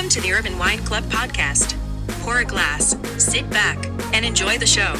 Welcome to the Urban Wine Club podcast. Pour a glass, sit back, and enjoy the show.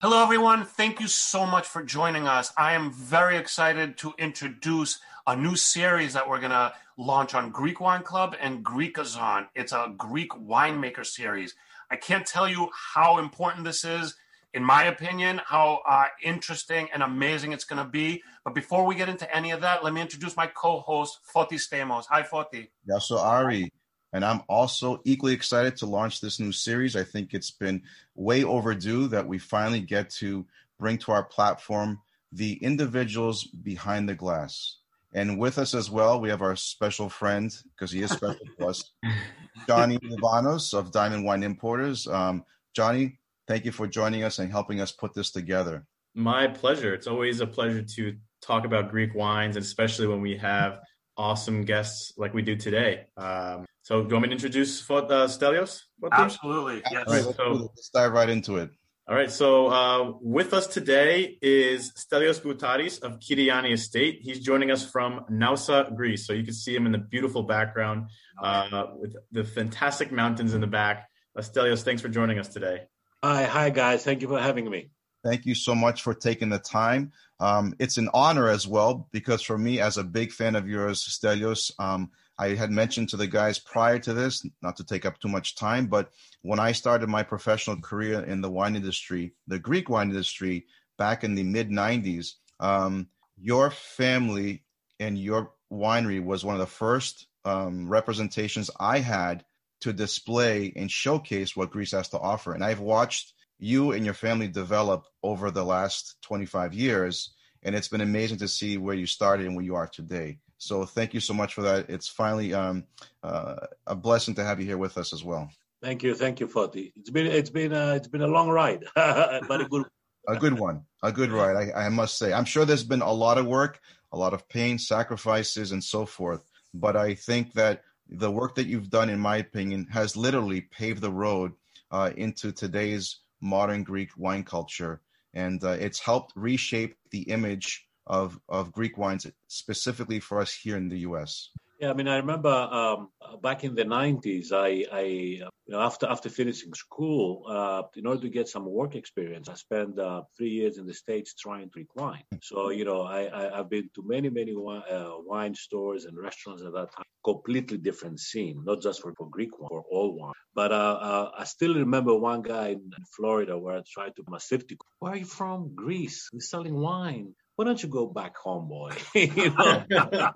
Hello, everyone. Thank you so much for joining us. I am very excited to introduce a new series that we're going to launch on Greek Wine Club and Greekazon. It's a Greek winemaker series. I can't tell you how important this is, in my opinion, how uh, interesting and amazing it's going to be. But before we get into any of that, let me introduce my co host, Foti Stamos. Hi, Foti. Yasso Ari. And I'm also equally excited to launch this new series. I think it's been way overdue that we finally get to bring to our platform the individuals behind the glass. And with us as well, we have our special friend, because he is special to us, Johnny Livanos of Diamond Wine Importers. Um, Johnny, thank you for joining us and helping us put this together. My pleasure. It's always a pleasure to talk about Greek wines, especially when we have awesome guests like we do today. Um, so, do you want me to introduce uh, Stelios? Absolutely. Yes. All right, so, let's dive right into it. All right. So, uh, with us today is Stelios Boutaris of Kir-Yianni Estate. He's joining us from Naoussa, Greece. So, you can see him in the beautiful background uh, with the fantastic mountains in the back. Uh, Stelios, thanks for joining us today. Hi, hi, guys. Thank you for having me. Thank you so much for taking the time. Um, it's an honor as well because for me, as a big fan of yours, Stelios, um, I had mentioned to the guys prior to this, not to take up too much time, but when I started my professional career in the wine industry, the Greek wine industry, back in the mid 90s, um, your family and your winery was one of the first um, representations I had to display and showcase what Greece has to offer. And I've watched you and your family develop over the last 25 years. And it's been amazing to see where you started and where you are today. So thank you so much for that. It's finally um, uh, a blessing to have you here with us as well. Thank you, thank you, Foti. It's been it's been uh, it's been a long ride, but a good a good one, a good ride. I, I must say. I'm sure there's been a lot of work, a lot of pain, sacrifices, and so forth. But I think that the work that you've done, in my opinion, has literally paved the road uh, into today's modern Greek wine culture, and uh, it's helped reshape the image of of Greek wines specifically for us here in the U.S. Yeah, I mean, I remember um, back in the '90s, I, I, you know, after after finishing school, uh, in order to get some work experience, I spent uh, three years in the states trying Greek wine. So, you know, I, I have been to many many wine, uh, wine stores and restaurants at that time. Completely different scene, not just for, for Greek wine, for all wine. But uh, uh, I still remember one guy in Florida where I tried to Masiftico. Where are you from? Greece. We're selling wine why don't you go back home, boy? you know,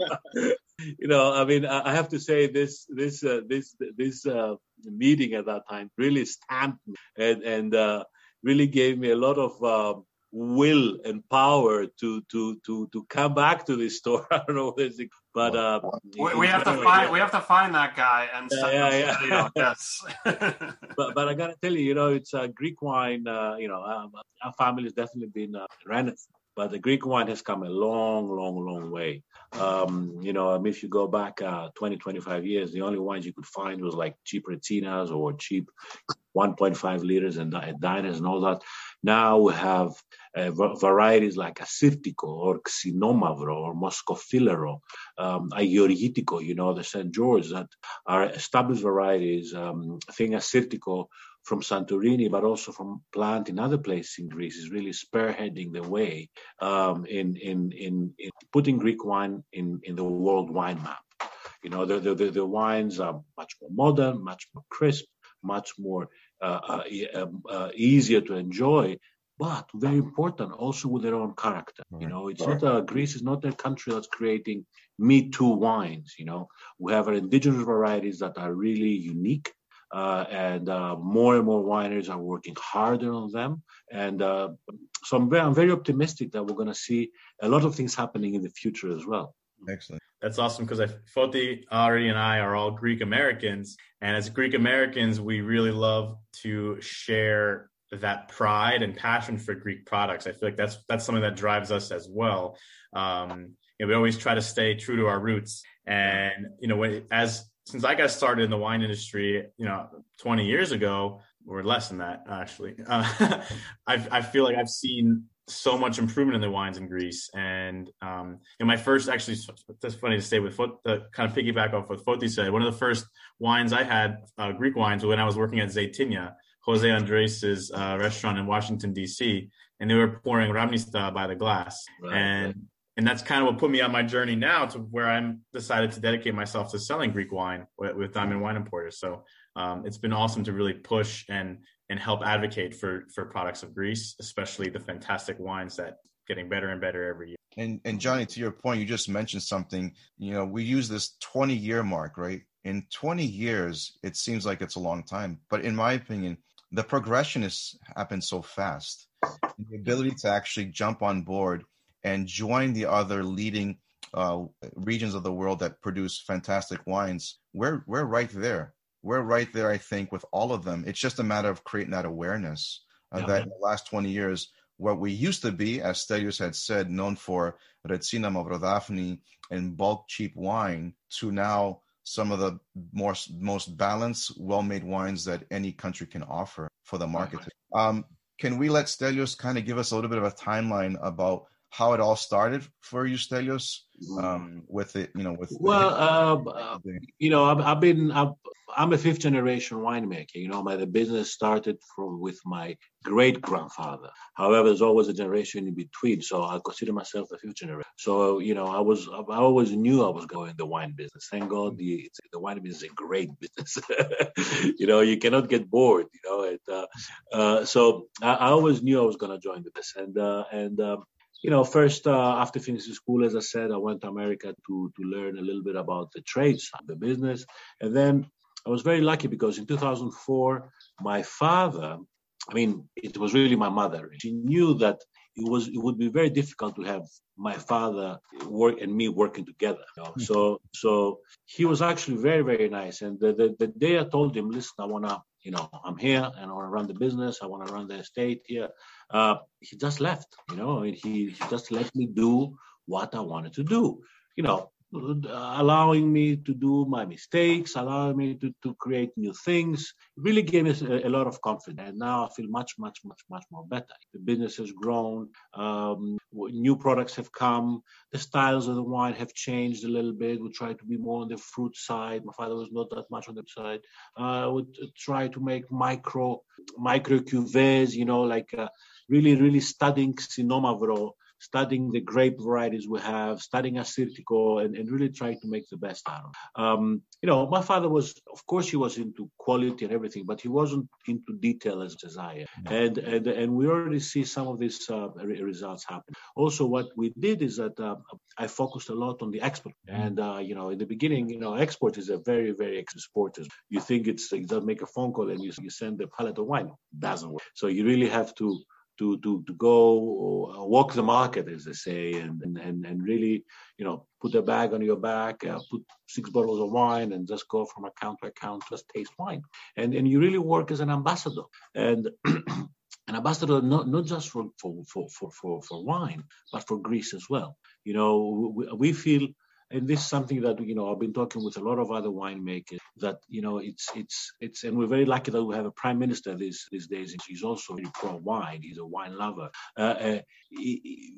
you know. I mean, I have to say this this uh, this this uh, meeting at that time really stamped me and and uh, really gave me a lot of uh, will and power to to to to come back to this store. I don't know what is it, but uh, we, we have to find we have to find that guy and yeah, yeah, yeah. yes. but but I gotta tell you, you know, it's a Greek wine. Uh, you know, um, our family has definitely been uh, Renaissance but the Greek wine has come a long, long, long way. Um, you know, if you go back uh, 20, 25 years, the only wines you could find was like cheap Retsinas or cheap 1.5 liters and, diners and all that. Now we have uh, varieties like Assyrtiko or Xinomavro or Moschofilero, um, Agiorgitiko, you know, the St. George that are established varieties. Um, I think Assyrtiko from Santorini, but also from plant in other places in Greece, is really spearheading the way um, in, in, in, in, putting Greek wine in, in the world wine map. You know, the, the, the wines are much more modern, much more crisp, much more uh, uh, um, uh, easier to enjoy, but very important also with their own character. Right. You know, it's right. not a, Greece is not a country that's creating me too wines. You know, we have our indigenous varieties that are really unique uh, and uh, more and more wineries are working harder on them. And uh, so I'm very, I'm very optimistic that we're going to see a lot of things happening in the future as well. Excellent. That's awesome because Foti, Ari, and I are all Greek Americans. And as Greek Americans, we really love to share that pride and passion for Greek products. I feel like that's that's something that drives us as well. Um, you know, we always try to stay true to our roots. And you know, as since I got started in the wine industry, you know, 20 years ago, or less than that actually. Uh, I, I feel like I've seen so much improvement in the wines in Greece. And um, in my first, actually, that's funny to say with foot, uh, kind of piggyback off what Foti said. One of the first wines I had, uh, Greek wines, when I was working at Zaytinya, Jose Andres' uh, restaurant in Washington D.C., and they were pouring Ramnista by the glass, right, and. And that's kind of what put me on my journey now to where I'm decided to dedicate myself to selling Greek wine with, with Diamond Wine Importers. So um, it's been awesome to really push and and help advocate for for products of Greece, especially the fantastic wines that getting better and better every year. And and Johnny, to your point, you just mentioned something. You know, we use this 20 year mark, right? In 20 years, it seems like it's a long time, but in my opinion, the progression has happened so fast. The ability to actually jump on board and join the other leading uh, regions of the world that produce fantastic wines, we're we're right there. We're right there, I think, with all of them. It's just a matter of creating that awareness uh, yeah. that in the last 20 years, what we used to be, as Stelios had said, known for Retsina Mavrodaphne and bulk cheap wine, to now some of the more most balanced, well-made wines that any country can offer for the market. Um, can we let Stelios kind of give us a little bit of a timeline about how it all started for you, Stelios, um, with it, you know, with well, uh, uh, you know, I've, I've been, I've, I'm a fifth generation winemaker. You know, my the business started from with my great grandfather. However, there's always a generation in between, so I consider myself the fifth generation. So, you know, I was, I always knew I was going the wine business. Thank God, the the wine business is a great business. you know, you cannot get bored. You know, and, uh, uh, so I, I, always knew I was going to join the business, and uh, and um, you know, first uh, after finishing school, as I said, I went to America to to learn a little bit about the trades, and the business, and then I was very lucky because in 2004, my father, I mean, it was really my mother. She knew that it was it would be very difficult to have my father work and me working together. You know? mm-hmm. So so he was actually very very nice. And the, the, the day I told him, listen, I wanna you know I'm here and I wanna run the business. I wanna run the estate here. Uh, he just left. You know, I he he just let me do what I wanted to do. You know, allowing me to do my mistakes, allowing me to, to create new things, really gave me a, a, lot of confidence. And now I feel much, much, much, much more better. The business has grown, um, new products have come, the styles of the wine have changed a little bit. We try to be more on the fruit side. My father was not that much on the side. Uh, I would try to make micro, micro cuvées, you know, like uh, really, really studying Xinomavro studying the grape varieties we have, studying Assyrtiko, and, and really trying to make the best out of it. Um, you know, my father was, of course, he was into quality and everything, but he wasn't into detail as, as I am. And, and, and we already see some of these uh, results happen. Also, what we did is that uh, I focused a lot on the export. And, uh, you know, in the beginning, you know, export is a very, very export. You think it's, you just make a phone call and you, you send a pallet of wine. It doesn't work. So you really have to to to to go walk the market, as they say, and and and really, you know, put a bag on your back, uh, put six bottles of wine, and just go from account to account, just taste wine, and and you really work as an ambassador, and. an ambassador not, not just for, for, for, for, for wine, but for Greece as well. You know, we, we feel and this is something that you know I've been talking with a lot of other winemakers that you know it's it's it's and we're very lucky that we have a prime minister these these days. And he's also very pro wine he's a wine lover. Uh, uh,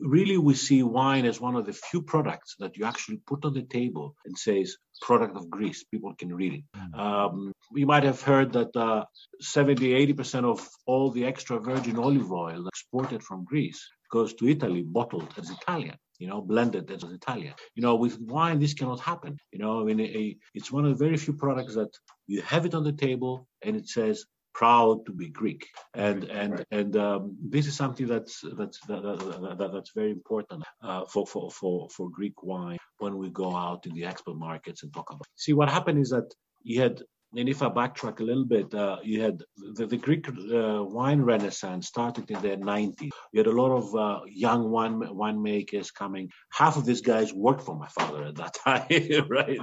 really we see wine as one of the few products that you actually put on the table and says product of Greece. People can read it. Mm-hmm. um, you might have heard that uh, 70 80% of all the extra virgin olive oil exported from Greece goes to Italy bottled as Italian you know, blended as Italian. You know, with wine, this cannot happen. You know, I mean, a, it's one of the very few products that you have it on the table and it says proud to be Greek, and and and um, this is something that's that's that, that, that, that's very important uh, for, for for for Greek wine when we go out in the export markets and talk about. See, what happened is that you had and if I backtrack a little bit, uh, you had the, the Greek uh, wine renaissance started in the 90s. You had a lot of uh, young wine winemakers coming. Half of these guys worked for my father at that time, right?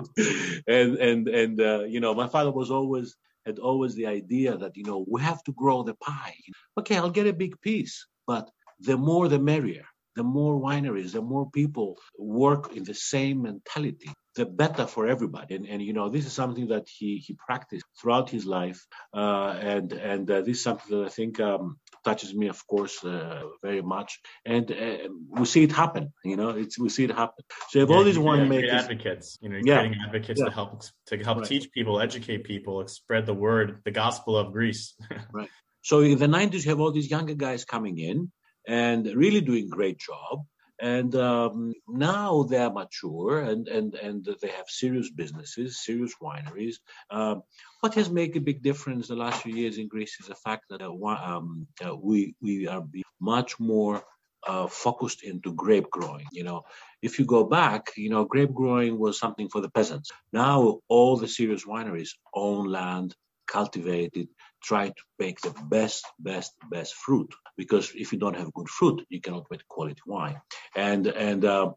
And and and uh, you know, my father was always had always the idea that you know we have to grow the pie. Okay, I'll get a big piece, but the more the merrier. The more wineries, the more people work in the same mentality the better for everybody. And, and you know, this is something that he he practiced throughout his life, uh, and and uh, this is something that I think um, touches me, of course, uh, very much. And uh, we see it happen. You know, it's we see it happen. So you have Yeah, all these you're wine creating makers. advocates. You know, you're Yeah. creating advocates Yeah. to help to help Right. teach people, educate people, spread the word, the gospel of Greece. Right. So in the 90s, you have all these younger guys coming in and really doing great job. And um, now they are mature and, and, and they have serious businesses, serious wineries. Um, what has made a big difference the last few years in Greece is the fact that uh, um, uh, we we are much more uh, focused into grape growing. You know, if you go back, you know, grape growing was something for the peasants. Now all the serious wineries own land, cultivate it, try to make the best, best, best fruit. Because if you don't have good fruit, you cannot make quality wine. And and uh,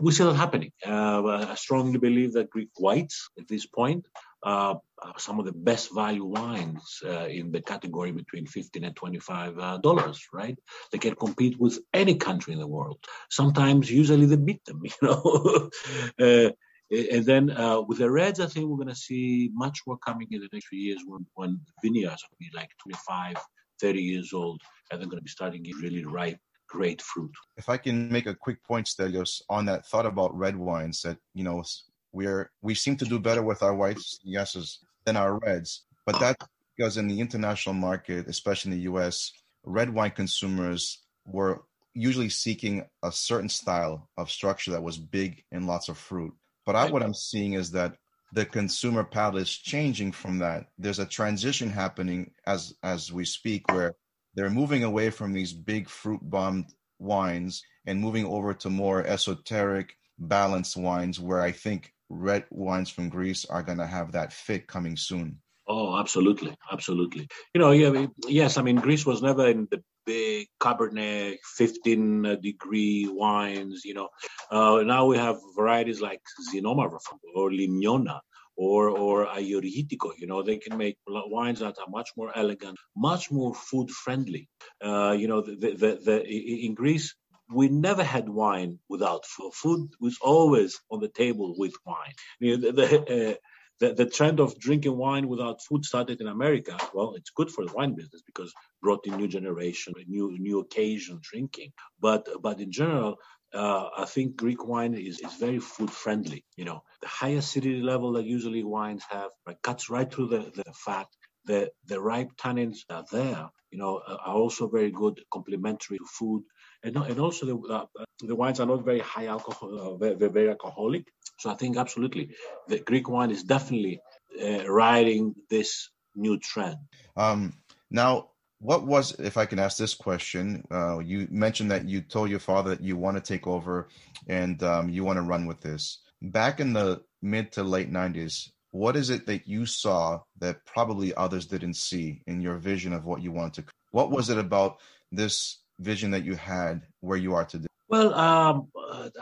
we see that happening. Uh, I strongly believe that Greek whites at this point uh, are some of the best value wines uh, in the category between 15 and 25 uh, dollars. Right? They can compete with any country in the world. Sometimes, usually, they beat them. You know. and then uh, with the Reds, I think we're going to see much more coming in the next few years when, when vineyards will be like 25, 30 years old, and they're going to be starting to really ripe, great fruit. If I can make a quick point, Stelios, on that thought about red wines, that you know we're we seem to do better with our whites, yeses, than our reds, but that's because in the international market, especially in the U.S., red wine consumers were usually seeking a certain style of structure that was big and lots of fruit. But I, what I'm seeing is that the consumer palate is changing from that. There's a transition happening as as we speak, where they're moving away from these big fruit bombed wines and moving over to more esoteric, balanced wines, where I think red wines from Greece are going to have that fit coming soon. Oh, absolutely, absolutely. You know, yeah, yes. I mean, Greece was never in the big Cabernet, 15 degree wines. You know, uh, now we have varieties like Zinoma or Limniona or or Agiorgitiko. You know, they can make wines that are much more elegant, much more food friendly. Uh, you know, the, the, the in Greece. We never had wine without food. Food was always on the table with wine. You know, the, the, uh, the, the trend of drinking wine without food started in America. Well, it's good for the wine business because brought in new generation, new new occasion drinking. But but in general, uh, I think Greek wine is, is very food friendly. You know, the high acidity level that usually wines have cuts right through the, the fat. The the ripe tannins are there. You know, are also very good complementary to food. And, and also the uh, the wines are not very high alcohol, uh, very, very alcoholic. So I think absolutely the Greek wine is definitely uh, riding this new trend. Um, now, what was, if I can ask this question, uh, you mentioned that you told your father that you want to take over and um, you want to run with this. Back in the mid to late 90s, what is it that you saw that probably others didn't see in your vision of what you wanted to? What was it about this vision that you had where you are today? Well, um,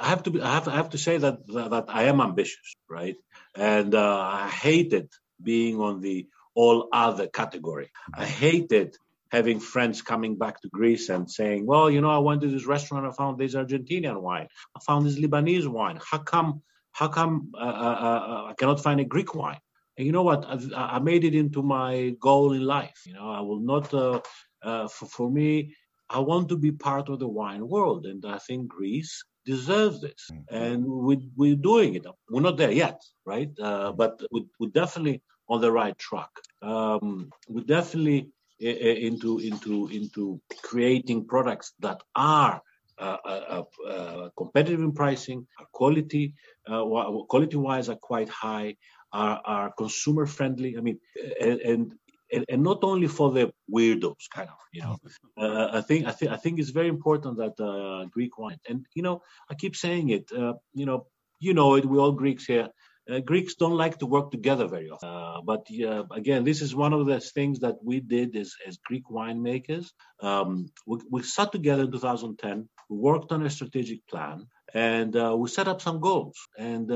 I have to be, I have, I have to say that, that that I am ambitious, right? And uh, I hated being on the all other category. I hated having friends coming back to Greece and saying, "Well, you know, I went to this restaurant, I found this Argentinian wine, I found this Lebanese wine. How come? How come uh, uh, I cannot find a Greek wine?" And you know what? I, I made it into my goal in life. You know, I will not. Uh, for, for me, I want to be part of the wine world, and I think Greece deserves this, and we, we're doing it. We're not there yet, right? Uh, but we, we're definitely on the right track. Um, we're definitely into into into creating products that are uh, uh, uh, competitive in pricing, quality quality wise are quite high, are, are consumer friendly. I mean, and, and and, and, not only for the weirdos, kind of, you know. Uh, I think I think I think it's very important that uh, Greek wine, and you know, I keep saying it. Uh, you know, you know it. We all Greeks here. Greeks don't like to work together very often. but again, this is one of the things that we did as, as Greek winemakers. Um, we, we sat together in 2010. We worked on a strategic plan, and we set up some goals. And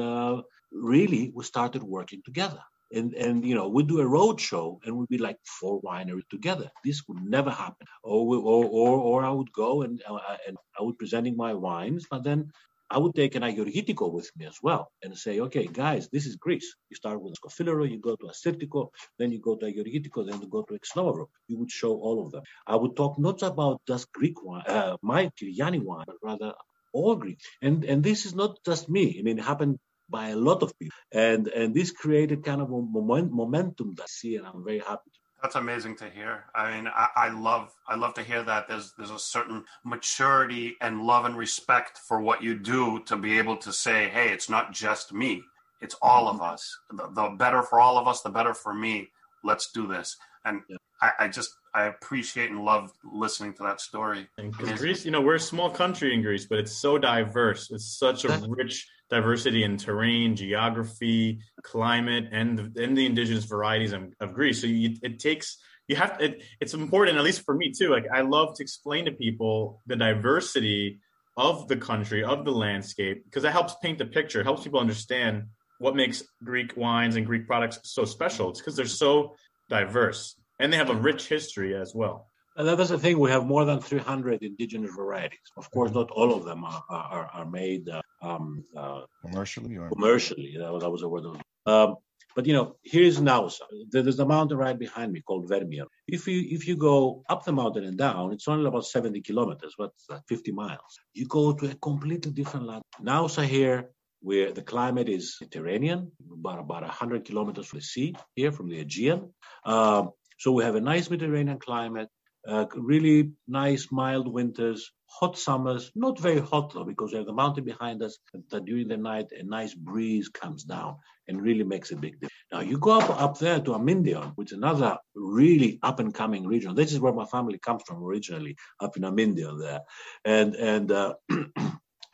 really, we started working together and and you know we'd do a road show and we'd be like four wineries together this would never happen or we, or, or or i would go and uh, and i would presenting my wines but then I would take an Agiorgitiko with me as well and say, okay, guys, this is Greece. You start with Scophilero, you go to Assyrtiko, then you go to Agiorgitiko, then you go to Xynomavro. You would show all of them. I would talk not about just Greek wine, uh, my Kir-Yianni wine, but rather all Greek. And and this is not just me. I mean, it happened by a lot of people, and and this created kind of a moment, momentum that I see, and I'm very happy. To. That's amazing to hear. I mean, I, I, love I love to hear that. There's there's a certain maturity and love and respect for what you do to be able to say, hey, it's not just me. It's all of mm-hmm. us. The, the better for all of us, the better for me. Let's do this. And yeah. I, I, just I appreciate and love listening to that story. Because Greece, you know, we're a small country in Greece, but it's so diverse. It's such a rich diversity in terrain, geography, climate, and the, and the indigenous varieties of, of Greece. So you, it takes you have it, it's important, at least for me too. Like I love to explain to people the diversity of the country, of the landscape, because that helps paint the picture. It helps people understand what makes Greek wines and Greek products so special. It's because they're so diverse and they have a rich history as well. And that's the thing. We have more than 300 indigenous varieties. Of course, not all of them are are, are made uh, um, uh, commercially. Or? Commercially, that was, that was the word. Um, but you know, here's Naoussa. There's a mountain right behind me called Vermion. If you if you go up the mountain and down, it's only about 70 kilometers. What's that? 50 miles. You go to a completely different land. Naoussa here, where the climate is Mediterranean, about about 100 kilometers from the sea here, from the Aegean. Um, so we have a nice Mediterranean climate, uh, really nice mild winters, hot summers, not very hot though, because we have the mountain behind us. That during the night, a nice breeze comes down and really makes a big difference. Now you go up up there to Amindion, which is another really up and coming region. This is where my family comes from originally, up in Amindion there, and and uh,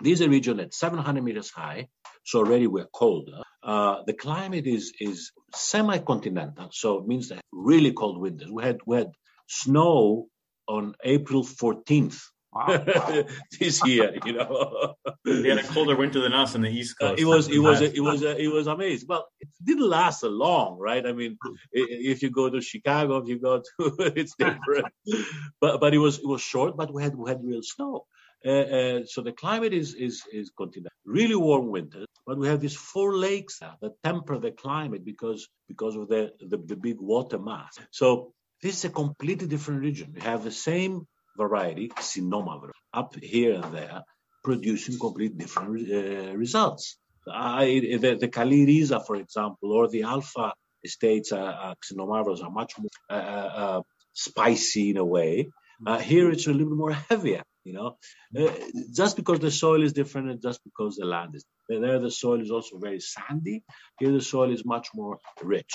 this is a region that's 700 meters high, so already we're colder. Uh, the climate is is semi-continental, so it means that really cold winters. We had we had snow on April 14th. Wow. this year, you know, they had a colder winter than us on the East Coast. Uh, it was, it was, it was, it was amazing. Well, it didn't last so long, right? I mean, if you go to Chicago, if you go to, it's different. but but it was it was short, but we had we had real snow. Uh, uh, so the climate is is is continental, really warm winters, but we have these four lakes that temper the climate because because of the, the, the big water mass. So this is a completely different region. We have the same variety, Xynomavro, up here and there, producing completely different uh, results. I, the, the Kaliriza, for example, or the Alpha estates, uh, uh, are much more uh, spicy in a way. Here it's a little bit more heavier, you know, uh, just because the soil is different and just because the land is. There, the soil is also very sandy. Here, the soil is much more rich.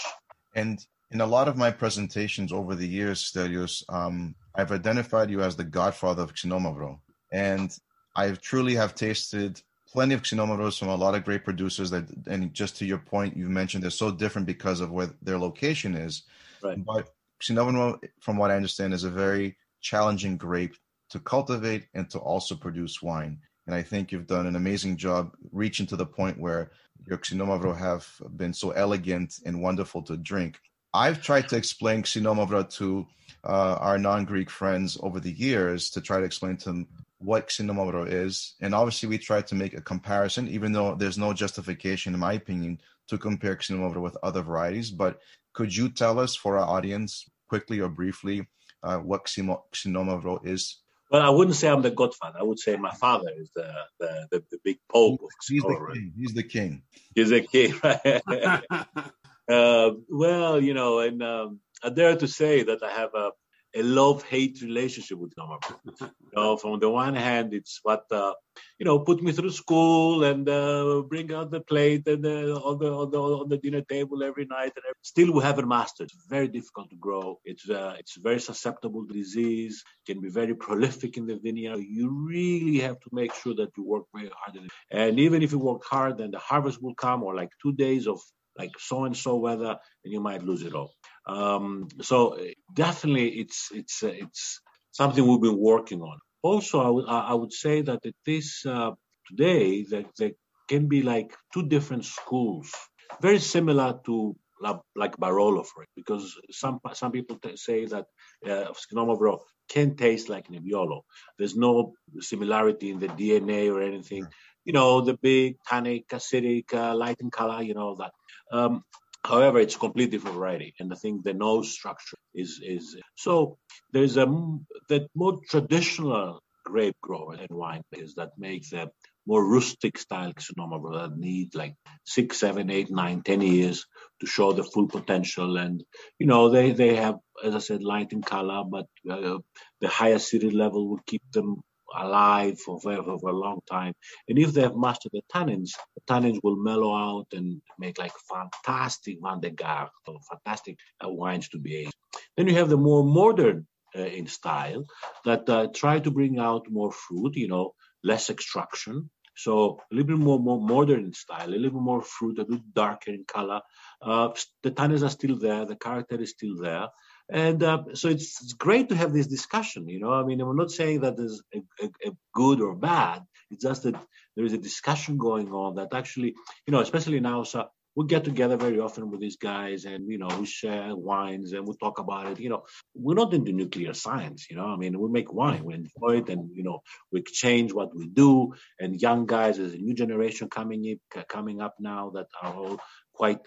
And in a lot of my presentations over the years, Stelios, um, I've identified you as the godfather of Xynomavro. And I truly have tasted plenty of Xynomavros from a lot of great producers that, and just to your point, you mentioned they're so different because of where their location is. Right. But Xynomavro, from what I understand, is a very challenging grape to cultivate and to also produce wine. And I think you've done an amazing job reaching to the point where your Xinomavro have been so elegant and wonderful to drink. I've tried to explain Xinomavro to uh, our non-Greek friends over the years to try to explain to them what Xinomavro is. And obviously we tried to make a comparison, even though there's no justification, in my opinion, to compare Xinomavro with other varieties. But could you tell us for our audience, quickly or briefly, uh, what Xinomavro is? Well, I wouldn't say I'm the godfather. I would say my father is the the, the, the big pope. He's the king. He's the king. He's the king, right? uh, well, you know, and um, I dare to say that I have a a love hate relationship with Gamma. you know, from the one hand, it's what uh, you know put me through school and uh, bring out the plate and uh, on the on the on the dinner table every night. And every... still, we haven't mastered. It's very difficult to grow. It's uh, it's very susceptible to disease. Can be very prolific in the vineyard. You really have to make sure that you work very hard. And even if you work hard, then the harvest will come, or like two days of like so and so weather, and you might lose it all. Um, so definitely, it's it's uh, it's something we've been working on. Also, I, w- I would say that at this uh, today that there can be like two different schools, very similar to like Barolo for it, because some some people t- say that uh, Skinomavro can taste like Nebbiolo. There's no similarity in the DNA or anything. You know, the big tannic, acidic, uh, light in color, you know that. Um, however, it's a completely different variety, and I think the nose structure is is so. There's a the more traditional grape grower and wine is that make a more rustic style Sonoma that need like six, seven, eight, nine, ten years to show the full potential. And you know, they they have, as I said, light in color, but uh, the higher acidity level will keep them alive for, for, for a long time. And if they have mastered the tannins, the tannins will mellow out and make like fantastic Vin de Garde, or fantastic uh, wines to be aged. Then you have the more modern uh, in style that uh, try to bring out more fruit, you know, less extraction. So a little bit more, more modern in style, a little bit more fruit, a bit darker in color. Uh, the tannins are still there, the character is still there. And uh, so it's, great to have this discussion, you know. I mean, I'm not saying that there's a, a, a, good or bad. It's just that there is a discussion going on that actually, you know, especially now, so we get together very often with these guys and you know we share wines and we talk about it you know we're not into nuclear science you know i mean we make wine we enjoy it and you know we exchange what we do and young guys there's a new generation coming in coming up now that are all quite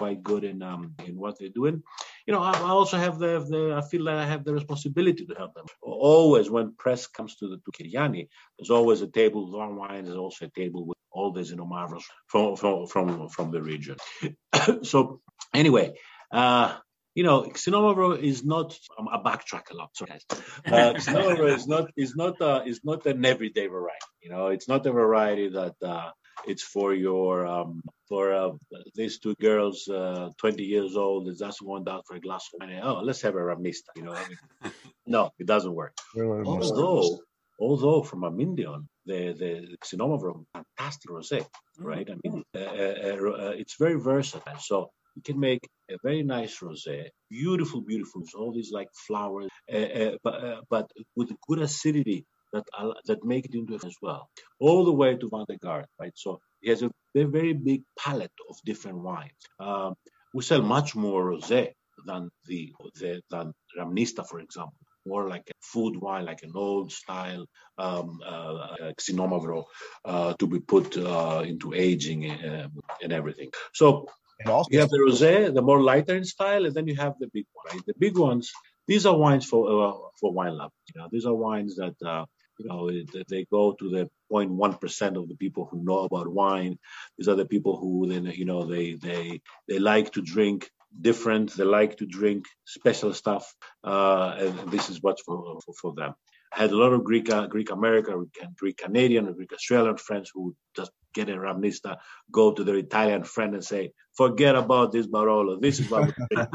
quite good in um in what they're doing you know, I, also have the, the, I feel that I have the responsibility to help them. Always, when press comes to the to there's always a table with wine. There's also a table with all the Xinomavros from from from from the region. so anyway. Uh, you know, Xinomavro is not um, a backtrack a lot. Sorry, guys. Uh, Xinomavro is not is not uh, is not an everyday variety. You know, it's not a variety that uh, it's for your um, for uh, these two girls, uh, 20 years old, is just going down for a glass of wine. Oh, let's have a Ramnista. You know, I mean, no, it doesn't work. Although, although from a Mindion, the the Xinomavro, fantastic rosé, mm-hmm. right? I mean, uh, uh, uh, it's very versatile. So you can make a very nice rosé, beautiful, beautiful, all these like flowers, uh, but but with good acidity that that make it into it as well, all the way to Vin de Garde, right? So he has a very, very big palette of different wines. Um, we sell much more rosé than the, the than Ramnista, for example. More like a food wine, like an old style um, uh, Xinomavro uh, to be put uh, into aging uh, and everything. So and you have the rosé, the more lighter in style, and then you have the big one. Right? The big ones, these are wines for uh, for wine lovers. You know, these are wines that uh, you know, they go to the 0.1% of the people who know about wine. These are the people who then, you know, they they they like to drink different. They like to drink special stuff, uh, and this is what's for, for, for them. I had a lot of Greek uh, Greek American, Greek Canadian, Greek Australian friends who just get a Ramnista, go to their Italian friend and say, "Forget about this Barolo. This is what." we're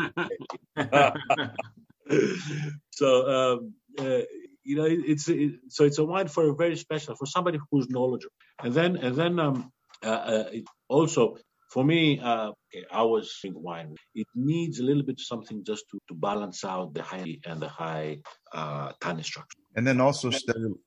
so um, you know, it's it, so it's a wine for a very special for somebody who's knowledgeable. And then and then um, uh, uh, also for me, uh, okay, I was drinking wine. It needs a little bit something just to, to balance out the high and the high uh, tannin structure. And then also,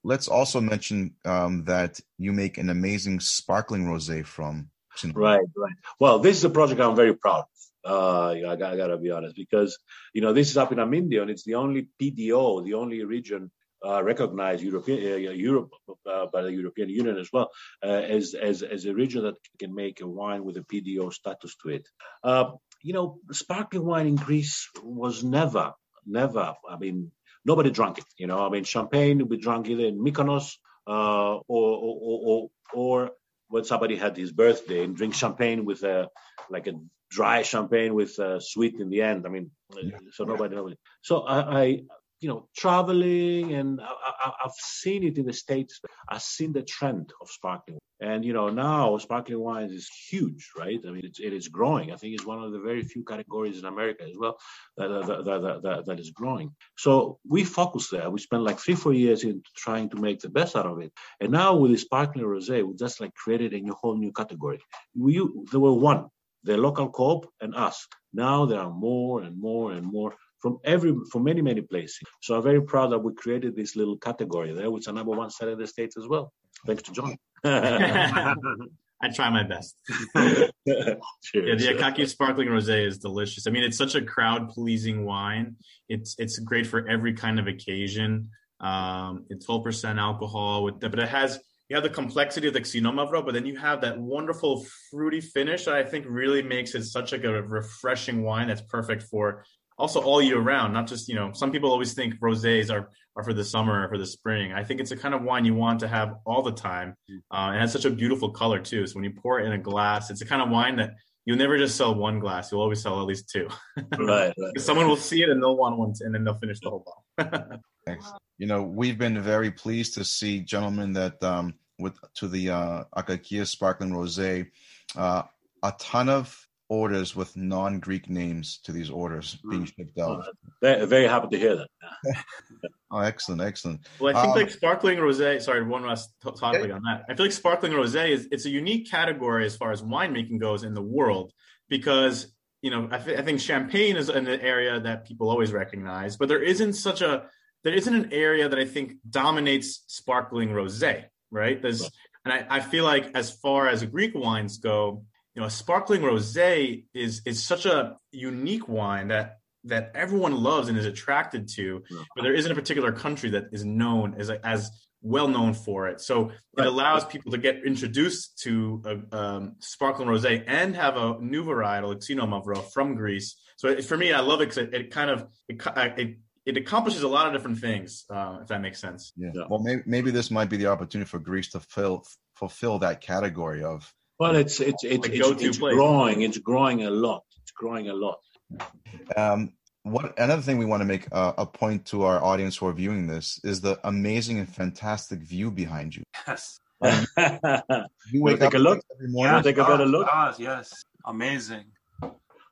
let's also mention um, that you make an amazing sparkling rosé from. Right, right. Well, this is a project I'm very proud of. Uh, I, got, I gotta be honest because you know this is up in Amindio and it's the only PDO, the only region uh, recognized European uh, Europe uh, by the European Union as well uh, as, as as a region that can make a wine with a PDO status to it. Uh, you know, sparkling wine in Greece was never, never. I mean, nobody drank it. You know, I mean, champagne we drank either in Mykonos uh, or, or, or or when somebody had his birthday and drink champagne with a like a dry champagne with uh, sweet in the end. I mean, yeah. so nobody, nobody. So I, I, you know, traveling and I, have seen it in the States. I've seen the trend of sparkling. And, you know, now sparkling wines is huge, right? I mean, it's, it is growing. I think it's one of the very few categories in America as well that, that, that, that, that is growing. So we focus there. We spent like three, four years in trying to make the best out of it. And now with the sparkling rosé, we just like created a new, whole new category. We, there were one, the local co-op and us. Now there are more and more and more from every from many many places. So I'm very proud that we created this little category there, which is a number one seller in the states as well. Thanks to John. I try my best. Cheers. Yeah, the Akakies Sparkling Rosé is delicious. I mean, it's such a crowd pleasing wine. It's it's great for every kind of occasion. Um, it's 12% alcohol with, but it has you have the complexity of the Xinomavro, but then you have that wonderful fruity finish that I think really makes it such like a refreshing wine that's perfect for also all year round. Not just you know, some people always think rosés are are for the summer or for the spring. I think it's a kind of wine you want to have all the time. Uh, it has such a beautiful color too. So when you pour it in a glass, it's a kind of wine that you'll never just sell one glass. You'll always sell at least two. right, right. Someone will see it and they'll want one, and then they'll finish the whole bottle. Thanks. You know, we've been very pleased to see gentlemen that um, with to the uh, Akakies Sparkling Rosé, uh, a ton of orders with non-Greek names to these orders being shipped out. Very, very happy to hear that. oh, excellent, excellent. Well, I think Um, like sparkling rosé. Sorry, one last topic on that. I feel like sparkling rosé is it's a unique category as far as winemaking goes in the world because you know I, th- I think champagne is an area that people always recognize, but there isn't such a there isn't an area that I think dominates sparkling rosé. Right? There's and I, I feel like as far as Greek wines go, you know, a sparkling rosé is is such a unique wine that that everyone loves and is attracted to, but there isn't a particular country that is known as as well known for it. So it allows people to get introduced to a um, sparkling rosé and have a new varietal, Xinomavro, from Greece. So it, for me, I love it because it, it kind of it, it it accomplishes a lot of different things, uh, if that makes sense. Yeah. Yeah. Well, maybe, maybe this might be the opportunity for Greece to fill, fulfill that category of. Well, it's it's it's, Like it's, it's growing. It's growing a lot. It's growing a lot. Um, what another thing we want to make uh, a point to our audience who are viewing this is the amazing and fantastic view behind you. Yes. You Wanna take a look? every morning. Yeah. take a better look? does, yes. Amazing.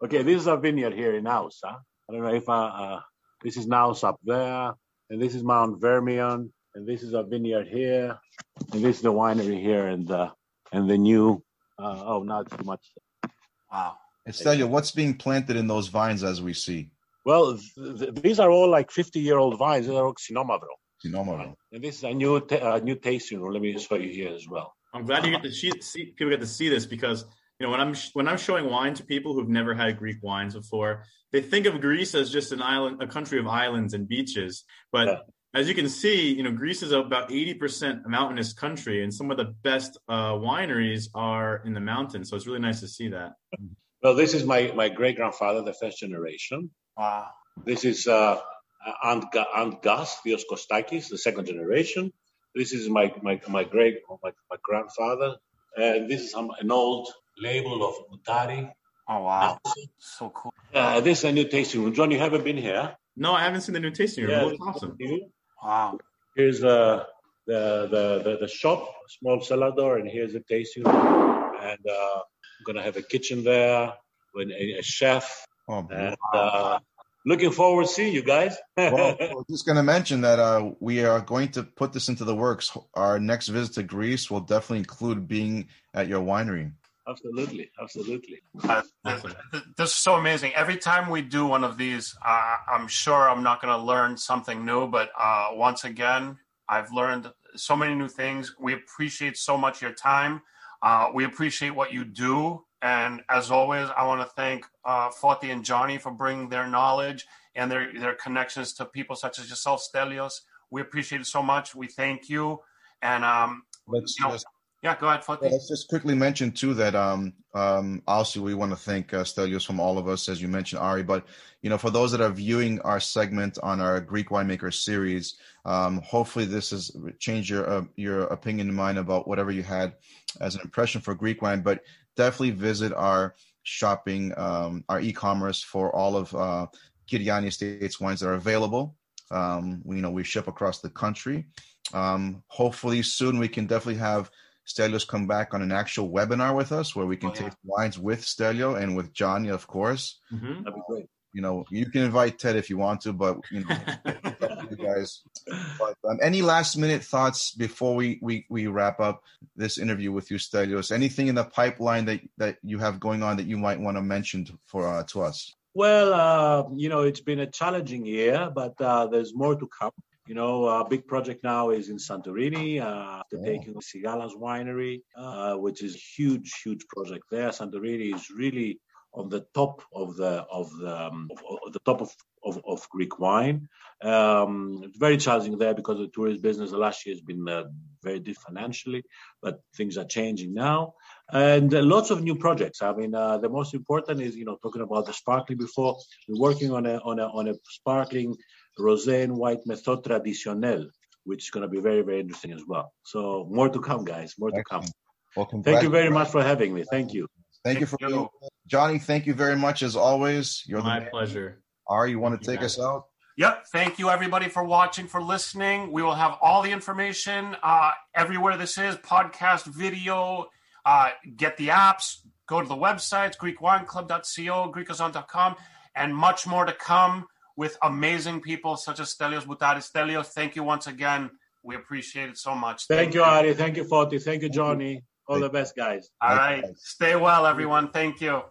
okay, this is a vineyard here in Naoussa. I don't know if uh, uh, this is Naoussa up there, and this is Mount Vermion, and this is a vineyard here, and this is the winery here, and the and the new. Uh, oh, not too much. Wow. Estelio, what's being planted in those vines as we see? Well, th- th- these are all like 50 year old vines. These are Xinomavro. Phenomenal. And this is a new ta- uh, new tasting room. Let me show you here as well. I'm glad you get to see, see people get to see this because you know when I'm when I'm showing wine to people who've never had Greek wines before, they think of Greece as just an island, a country of islands and beaches. But Yeah. As you can see, you know Greece is about 80% mountainous country, and some of the best uh, wineries are in the mountains. So it's really nice to see that. Well, this is my, my great grandfather, the first generation. Wow. This is uh, Aunt, Ga- Aunt Gus, Theos Kostakis, the second generation. This is my, my, my great my, my grandfather. And this is an old label of Boutari. Oh wow. So cool. Uh, this is a new tasting room. John, you haven't been here? No, I haven't seen the new tasting room. Yeah, it looks awesome. Wow. Here's uh, the, the, the, the shop, small cellar door, and here's the tasting room. And uh, I'm going to have a kitchen there with a, a chef. Oh, And uh, looking forward to seeing you guys. well, we're just going to mention that uh, we are going to put this into the works. Our next visit to Greece will definitely include being at your winery. Absolutely, absolutely. Uh, th- th- this is so amazing. Every time we do one of these, uh, I'm sure I'm not going to learn something new. But uh, once again, I've learned so many new things. We appreciate so much your time. Uh, we appreciate what you do. And as always, I want to thank uh, Foti and Johnny for bringing their knowledge and their, their connections to people such as yourself, Stelios. We appreciate it so much. We thank you. And um, Let's you know, just, yeah, go ahead, Foti. let's just quickly mention too that um, um, also we want to thank uh, Stelios from all of us, as you mentioned, Ari. But you know, for those that are viewing our segment on our Greek winemaker series, um, hopefully this has changed your uh, your opinion and mind about whatever you had as an impression for Greek wine. But definitely visit our shopping, um, our e-commerce for all of uh, Kir-Yianni Estates wines that are available. Um, we you know we ship across the country. Um, hopefully soon we can definitely have Stelios come back on an actual webinar with us where we can Oh, yeah. taste wines with Stelio and with Johnny, of course. Mhm. That'd be great. You know, you can invite Ted if you want to, but you know, it's up to you guys. But um, any last minute thoughts before we, we we wrap up this interview with you, Stelios? Anything in the pipeline that that you have going on that you might want to mention to, for uh, to us? Well, uh, you know, it's been a challenging year, but uh, there's more to come. You know, a big project now is in Santorini, uh, Yeah. taking Sigalas Winery, uh, which is huge, huge project there. Santorini is really on the top of the of the um, of, of the top of, of, of Greek wine. Um, it's very challenging there because the tourist business the last year has been uh, very difficult financially, but things are changing now. And uh, lots of new projects. I mean, uh, the most important is you know talking about the sparkling before. We're working on a on a on a sparkling rosé and white method traditionnel, which is going to be very very interesting as well. So more to come, guys. More to come. Excellent. Well, Thank you very much for having me. Thank you. Thank you for Thank you. Johnny. Thank you very much as always. You're My the pleasure. Are You want Thank to take guys. us out? Yep. Thank you, everybody, for watching, for listening. We will have all the information uh, everywhere this is podcast, video. Uh, get the apps, go to the websites, GreekWineClub.co, GreekOzon.com, and much more to come with amazing people such as Stelios Boutaris. Stelios, thank you once again. We appreciate it so much. Thank you, Ari. Thank you, Foti. Thank you, Johnny. All the best, guys. All right. Stay well, everyone. Thank you.